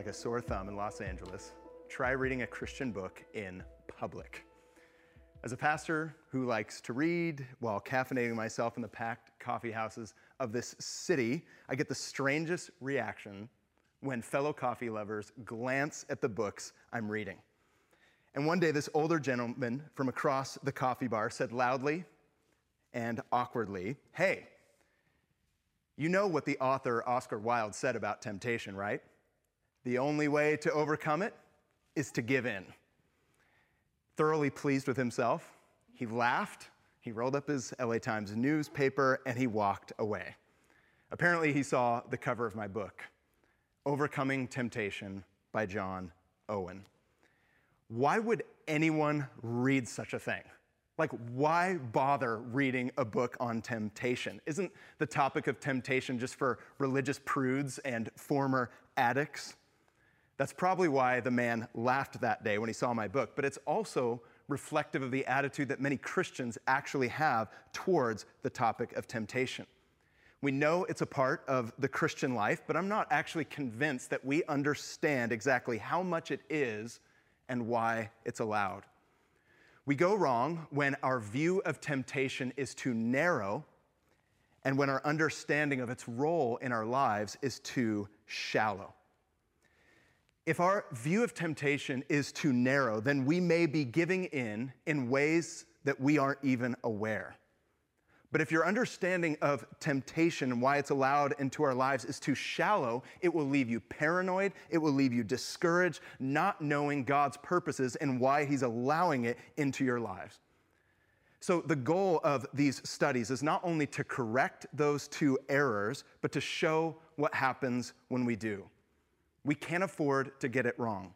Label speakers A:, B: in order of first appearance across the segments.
A: like a sore thumb in Los Angeles, try reading a Christian book in public. As a pastor who likes to read while caffeinating myself in the packed coffee houses of this city, I get the strangest reaction when fellow coffee lovers glance at the books I'm reading. And one day, this older gentleman from across the coffee bar said loudly and awkwardly, Hey, you know what the author Oscar Wilde said about temptation, right? The only way to overcome it is to give in. Thoroughly pleased with himself, he laughed, he rolled up his LA Times newspaper, and he walked away. Apparently, he saw the cover of my book, Overcoming Temptation by John Owen. Why would anyone read such a thing? Like, why bother reading a book on temptation? Isn't the topic of temptation just for religious prudes and former addicts? That's probably why the man laughed that day when he saw my book, but it's also reflective of the attitude that many Christians actually have towards the topic of temptation. We know it's a part of the Christian life, but I'm not actually convinced that we understand exactly how much it is and why it's allowed. We go wrong when our view of temptation is too narrow and when our understanding of its role in our lives is too shallow. If our view of temptation is too narrow, then we may be giving in in ways that we aren't even aware. But if your understanding of temptation and why it's allowed into our lives is too shallow, it will leave you paranoid, it will leave you discouraged, not knowing God's purposes and why He's allowing it into your lives. So, the goal of these studies is not only to correct those two errors, but to show what happens when we do. We can't afford to get it wrong.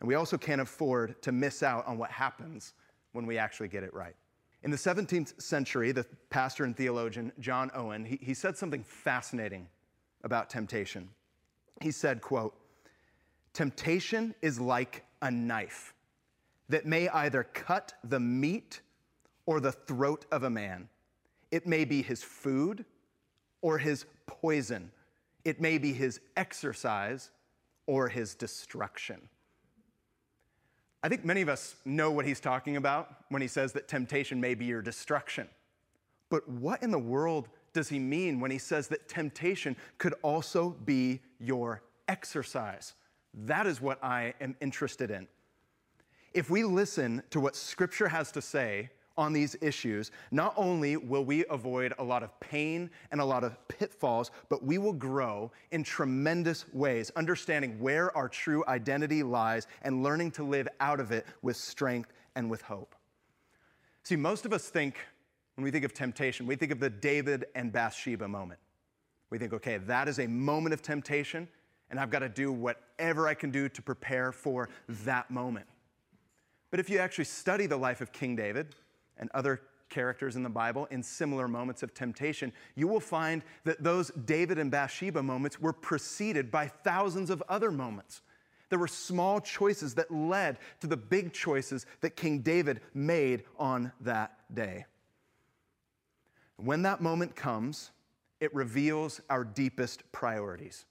A: And we also can't afford to miss out on what happens when we actually get it right. In the 17th century, the pastor and theologian John Owen, he, he said something fascinating about temptation. He said, quote, temptation is like a knife that may either cut the meat or the throat of a man. It may be his food or his poison. It may be his exercise or his destruction. I think many of us know what he's talking about when he says that temptation may be your destruction. But what in the world does he mean when he says that temptation could also be your exercise? That is what I am interested in. If we listen to what Scripture has to say on these issues, not only will we avoid a lot of pain and a lot of pitfalls, but we will grow in tremendous ways, understanding where our true identity lies and learning to live out of it with strength and with hope. See, most of us think, when we think of temptation, we think of the David and Bathsheba moment. We think, okay, that is a moment of temptation, and I've got to do whatever I can do to prepare for that moment. But if you actually study the life of King David, and other characters in the Bible in similar moments of temptation, you will find that those David and Bathsheba moments were preceded by thousands of other moments. There were small choices that led to the big choices that King David made on that day. When that moment comes, it reveals our deepest priorities.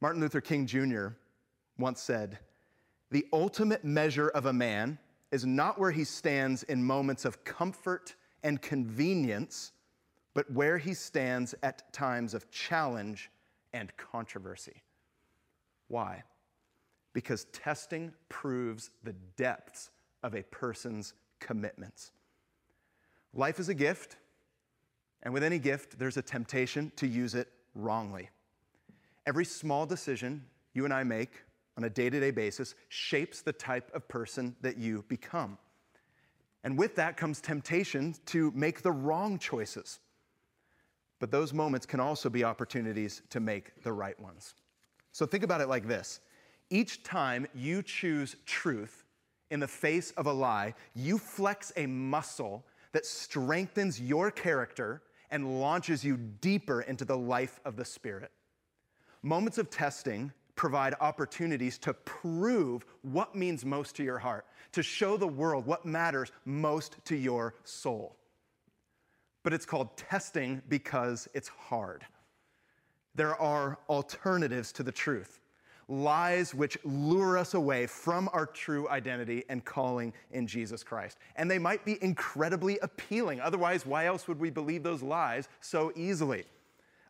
A: Martin Luther King Jr. once said, The ultimate measure of a man is not where he stands in moments of comfort and convenience, but where he stands at times of challenge and controversy. Why? Because testing proves the depths of a person's commitments. Life is a gift, and with any gift, there's a temptation to use it wrongly. Every small decision you and I make on a day to day basis shapes the type of person that you become. And with that comes temptation to make the wrong choices. But those moments can also be opportunities to make the right ones. So think about it like this each time you choose truth in the face of a lie, you flex a muscle that strengthens your character and launches you deeper into the life of the Spirit. Moments of testing provide opportunities to prove what means most to your heart, to show the world what matters most to your soul. But it's called testing because it's hard. There are alternatives to the truth. lies which lure us away from our true identity and calling in Jesus Christ. And they might be incredibly appealing. Otherwise, why else would we believe those lies so easily?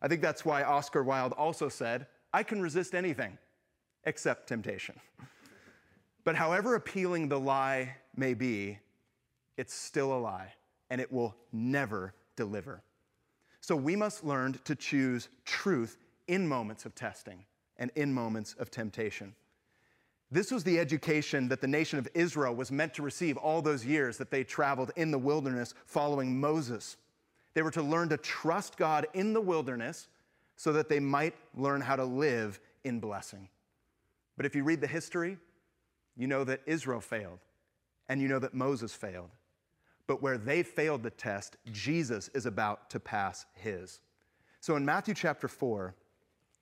A: I think that's why Oscar Wilde also said, I can resist anything except temptation. But however appealing the lie may be, it's still a lie and it will never deliver. So we must learn to choose truth in moments of testing and in moments of temptation. This was the education that the nation of Israel was meant to receive all those years that they traveled in the wilderness following Moses. They were to learn to trust God in the wilderness so that they might learn how to live in blessing. But if you read the history, you know that Israel failed and you know that Moses failed. But where they failed the test, Jesus is about to pass his. So in Matthew chapter 4,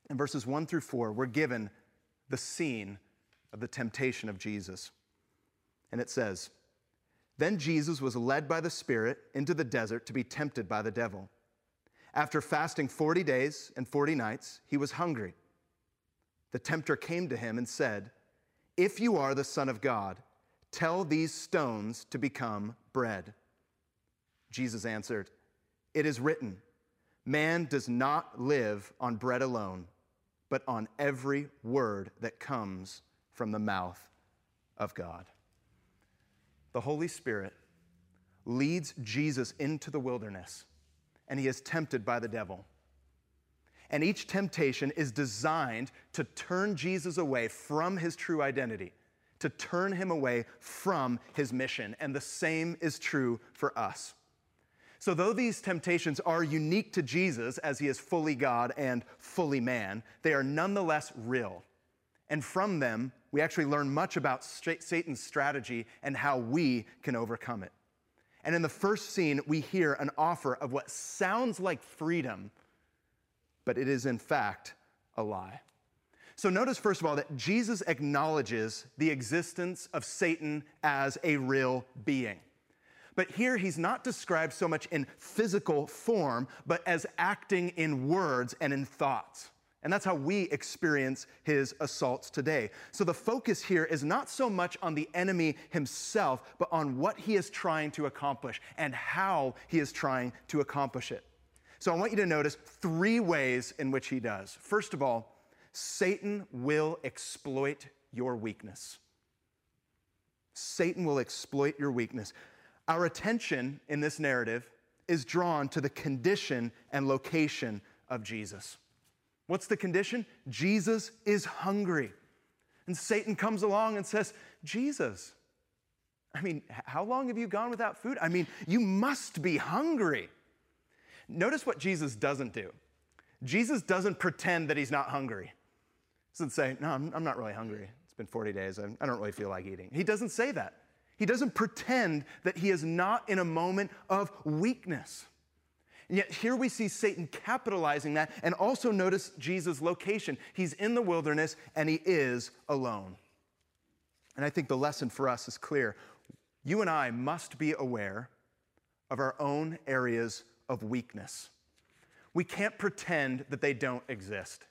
A: in verses 1 through 4, we're given the scene of the temptation of Jesus. And it says, Then Jesus was led by the Spirit into the desert to be tempted by the devil. After fasting 40 days and 40 nights, he was hungry. The tempter came to him and said, If you are the Son of God, tell these stones to become bread. Jesus answered, It is written, Man does not live on bread alone but on every word that comes from the mouth of God. The Holy Spirit leads Jesus into the wilderness, and he is tempted by the devil. And each temptation is designed to turn Jesus away from his true identity, to turn him away from his mission. And the same is true for us. So, though these temptations are unique to Jesus as he is fully God and fully man, they are nonetheless real. And from them, we actually learn much about Satan's strategy and how we can overcome it. And in the first scene, we hear an offer of what sounds like freedom, but it is in fact a lie. So, notice first of all that Jesus acknowledges the existence of Satan as a real being. But here he's not described so much in physical form, but as acting in words and in thoughts. And that's how we experience his assaults today. So the focus here is not so much on the enemy himself, but on what he is trying to accomplish and how he is trying to accomplish it. So I want you to notice three ways in which he does. First of all, Satan will exploit your weakness. Satan will exploit your weakness. Our attention in this narrative is drawn to the condition and location of Jesus. What's the condition? Jesus is hungry. And Satan comes along and says, Jesus, I mean, how long have you gone without food? I mean, you must be hungry. Notice what Jesus doesn't do. Jesus doesn't pretend that he's not hungry. He doesn't say, No, I'm, not really hungry. It's been 40 days. I don't really feel like eating. He doesn't say that. He doesn't pretend that he is not in a moment of weakness. Yet, here we see Satan capitalizing that, and also notice Jesus' location. He's in the wilderness and he is alone. And I think the lesson for us is clear. You and I must be aware of our own areas of weakness. We can't pretend that they don't exist.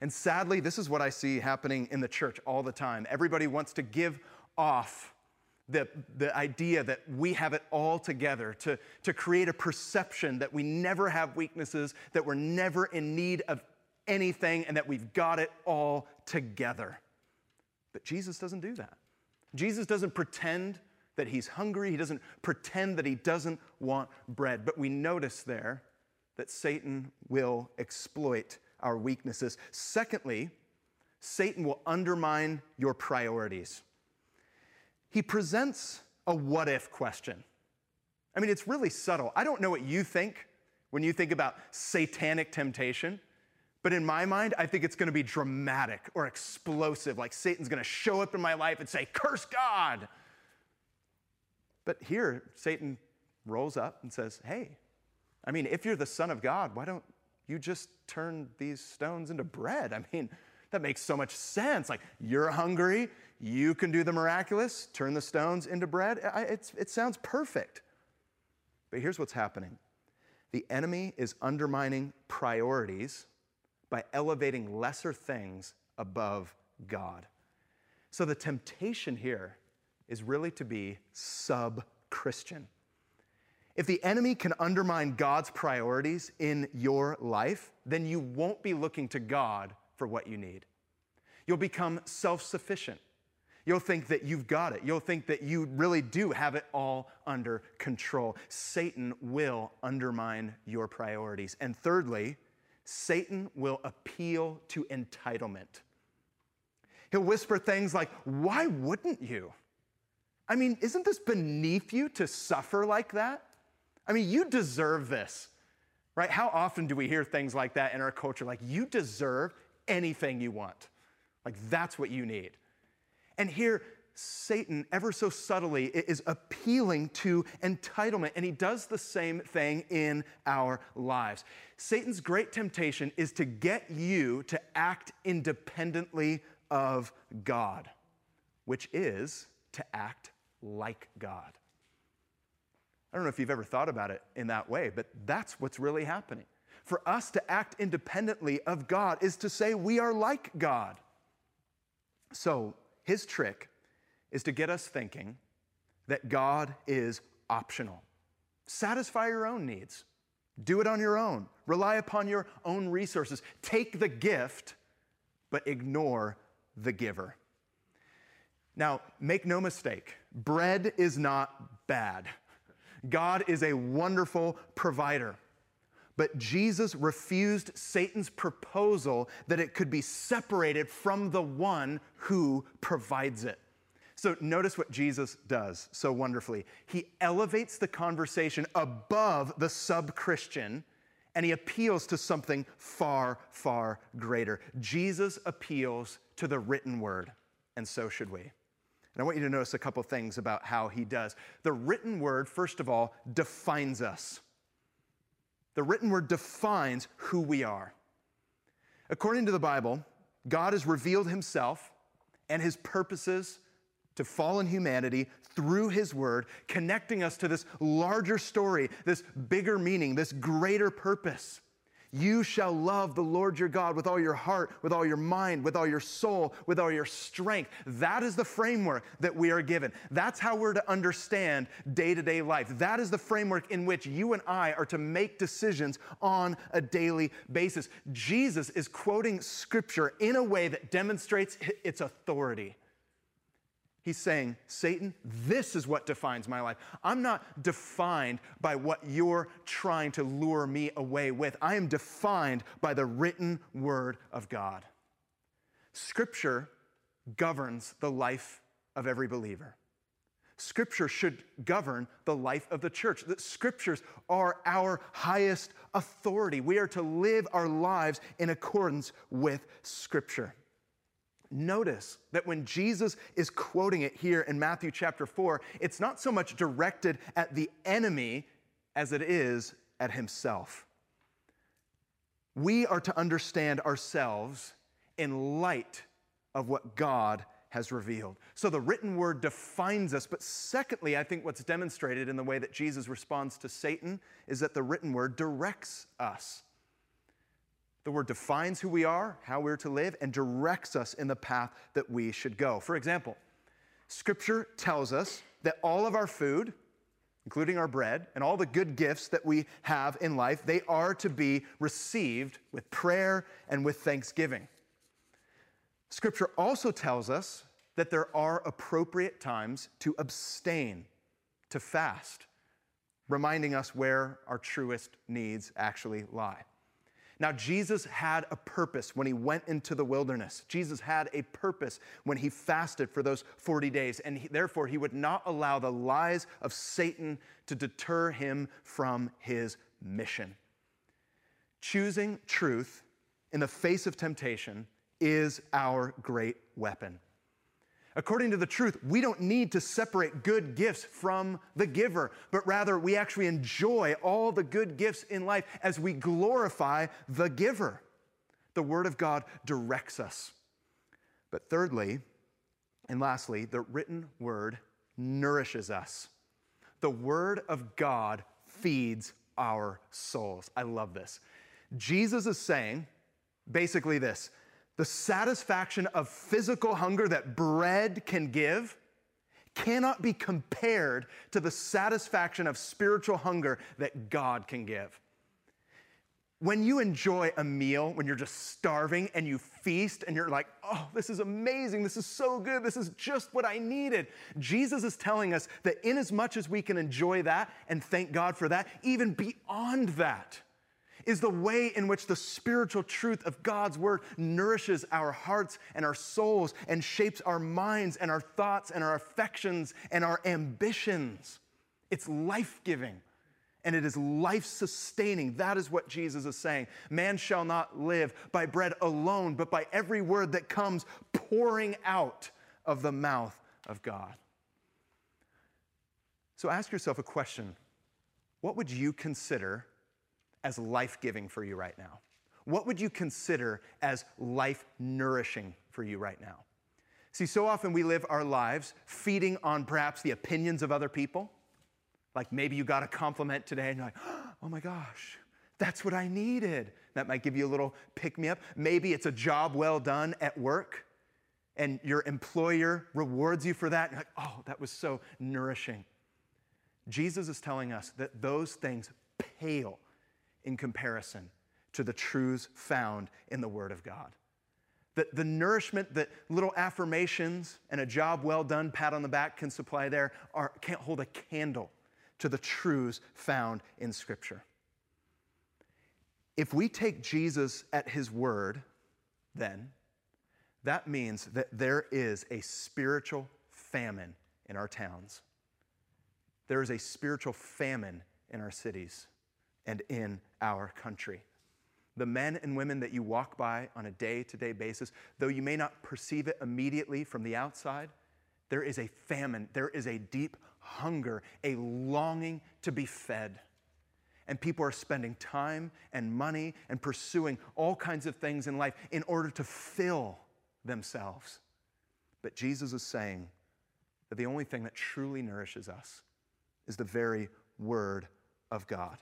A: And sadly, this is what I see happening in the church all the time. Everybody wants to give off the, the idea that we have it all together, to, to create a perception that we never have weaknesses, that we're never in need of anything, and that we've got it all together. But Jesus doesn't do that. Jesus doesn't pretend that he's hungry, he doesn't pretend that he doesn't want bread. But we notice there that Satan will exploit our weaknesses. Secondly, Satan will undermine your priorities he presents a what if question. I mean, it's really subtle. I don't know what you think when you think about satanic temptation, but in my mind, I think it's gonna be dramatic or explosive, like Satan's gonna show up in my life and say, Curse God. But here, Satan rolls up and says, Hey, I mean, if you're the Son of God, why don't you just turn these stones into bread? I mean, that makes so much sense. Like, you're hungry, you can do the miraculous, turn the stones into bread. it sounds perfect. But here's what's happening the enemy is undermining priorities by elevating lesser things above God. So the temptation here is really to be sub Christian. If the enemy can undermine God's priorities in your life, then you won't be looking to God for what you need. You'll become self sufficient. You'll think that you've got it. You'll think that you really do have it all under control. Satan will undermine your priorities. And thirdly, Satan will appeal to entitlement. He'll whisper things like, Why wouldn't you? I mean, isn't this beneath you to suffer like that? I mean, you deserve this, right? How often do we hear things like that in our culture? Like, you deserve anything you want. Like, that's what you need. And here, Satan, ever so subtly, is appealing to entitlement, and he does the same thing in our lives. Satan's great temptation is to get you to act independently of God, which is to act like God. I don't know if you've ever thought about it in that way, but that's what's really happening. For us to act independently of God is to say we are like God. So, his trick is to get us thinking that God is optional. Satisfy your own needs. Do it on your own. Rely upon your own resources. Take the gift, but ignore the giver. Now, make no mistake, bread is not bad. God is a wonderful provider. But Jesus refused Satan's proposal that it could be separated from the one who provides it. So notice what Jesus does so wonderfully. He elevates the conversation above the sub Christian and he appeals to something far, far greater. Jesus appeals to the written word, and so should we. And I want you to notice a couple things about how he does. The written word, first of all, defines us. The written word defines who we are. According to the Bible, God has revealed himself and his purposes to fallen humanity through his word, connecting us to this larger story, this bigger meaning, this greater purpose. You shall love the Lord your God with all your heart, with all your mind, with all your soul, with all your strength. That is the framework that we are given. That's how we're to understand day to day life. That is the framework in which you and I are to make decisions on a daily basis. Jesus is quoting scripture in a way that demonstrates its authority. He's saying, Satan, this is what defines my life. I'm not defined by what you're trying to lure me away with. I am defined by the written word of God. Scripture governs the life of every believer. Scripture should govern the life of the church. The scriptures are our highest authority. We are to live our lives in accordance with Scripture. Notice that when Jesus is quoting it here in Matthew chapter 4, it's not so much directed at the enemy as it is at himself. We are to understand ourselves in light of what God has revealed. So the written word defines us, but secondly, I think what's demonstrated in the way that Jesus responds to Satan is that the written word directs us. The word defines who we are, how we're to live, and directs us in the path that we should go. For example, Scripture tells us that all of our food, including our bread, and all the good gifts that we have in life, they are to be received with prayer and with thanksgiving. Scripture also tells us that there are appropriate times to abstain, to fast, reminding us where our truest needs actually lie. Now, Jesus had a purpose when he went into the wilderness. Jesus had a purpose when he fasted for those 40 days, and he, therefore he would not allow the lies of Satan to deter him from his mission. Choosing truth in the face of temptation is our great weapon. According to the truth, we don't need to separate good gifts from the giver, but rather we actually enjoy all the good gifts in life as we glorify the giver. The Word of God directs us. But thirdly, and lastly, the written Word nourishes us. The Word of God feeds our souls. I love this. Jesus is saying basically this the satisfaction of physical hunger that bread can give cannot be compared to the satisfaction of spiritual hunger that God can give. When you enjoy a meal, when you're just starving and you feast and you're like, oh, this is amazing, this is so good, this is just what I needed. Jesus is telling us that in as much as we can enjoy that and thank God for that, even beyond that, is the way in which the spiritual truth of God's word nourishes our hearts and our souls and shapes our minds and our thoughts and our affections and our ambitions. It's life giving and it is life sustaining. That is what Jesus is saying. Man shall not live by bread alone, but by every word that comes pouring out of the mouth of God. So ask yourself a question What would you consider as life giving for you right now? What would you consider as life nourishing for you right now? See, so often we live our lives feeding on perhaps the opinions of other people. Like maybe you got a compliment today and you're like, oh my gosh, that's what I needed. That might give you a little pick me up. Maybe it's a job well done at work and your employer rewards you for that. Like, oh, that was so nourishing. Jesus is telling us that those things pale in comparison to the truths found in the Word of God. That the nourishment that little affirmations and a job well done, pat on the back can supply there are, can't hold a candle to the truths found in Scripture. If we take Jesus at His word, then that means that there is a spiritual famine in our towns. There is a spiritual famine in our cities and in our country. The men and women that you walk by on a day to day basis, though you may not perceive it immediately from the outside, there is a famine, there is a deep hunger, a longing to be fed. And people are spending time and money and pursuing all kinds of things in life in order to fill themselves. But Jesus is saying that the only thing that truly nourishes us is the very Word of God.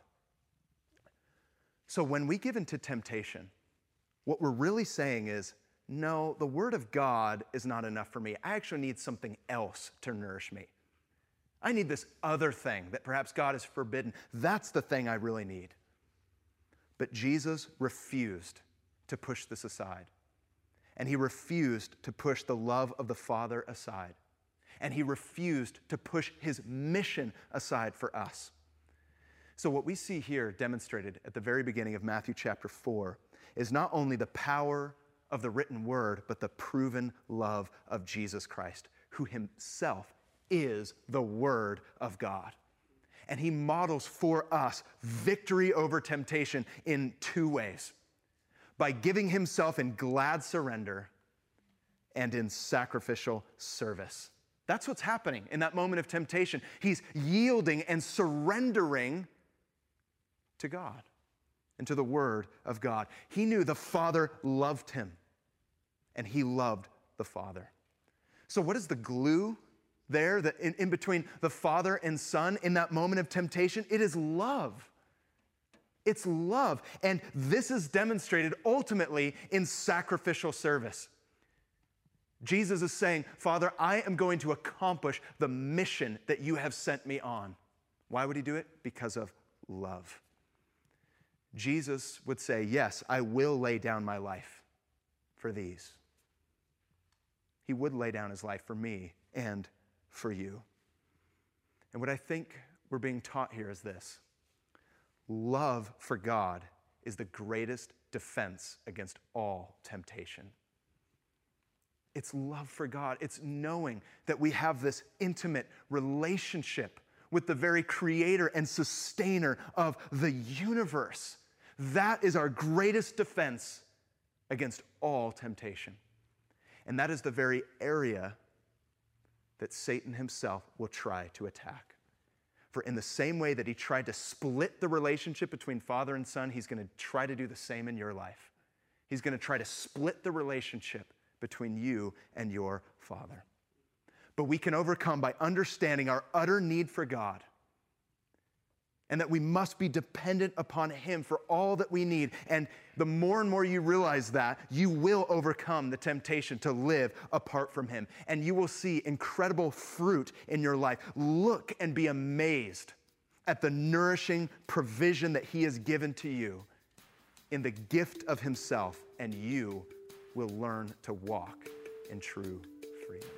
A: So when we give into temptation, what we're really saying is, no, the Word of God is not enough for me. I actually need something else to nourish me. I need this other thing that perhaps God has forbidden. That's the thing I really need. But Jesus refused to push this aside. And he refused to push the love of the Father aside. And he refused to push his mission aside for us. So, what we see here demonstrated at the very beginning of Matthew chapter 4 is not only the power of the written word, but the proven love of Jesus Christ, who himself is the word of God. And he models for us victory over temptation in two ways by giving himself in glad surrender and in sacrificial service. That's what's happening in that moment of temptation. He's yielding and surrendering to God and to the Word of God. He knew the Father loved him, and he loved the Father. So, what is the glue there that in, in between the Father and Son in that moment of temptation? It is love. It's love. And this is demonstrated ultimately in sacrificial service. Jesus is saying, Father, I am going to accomplish the mission that you have sent me on. Why would he do it? Because of love. Jesus would say, Yes, I will lay down my life for these. He would lay down his life for me and for you. And what I think we're being taught here is this love for God is the greatest defense against all temptation. It's love for God. It's knowing that we have this intimate relationship with the very creator and sustainer of the universe. That is our greatest defense against all temptation. And that is the very area that Satan himself will try to attack. For in the same way that he tried to split the relationship between father and son, he's going to try to do the same in your life. He's going to try to split the relationship between you and your father. But we can overcome by understanding our utter need for God and that we must be dependent upon Him for all that we need. And the more and more you realize that, you will overcome the temptation to live apart from Him. And you will see incredible fruit in your life. Look and be amazed at the nourishing provision that He has given to you in the gift of Himself, and you will learn to walk in true freedom.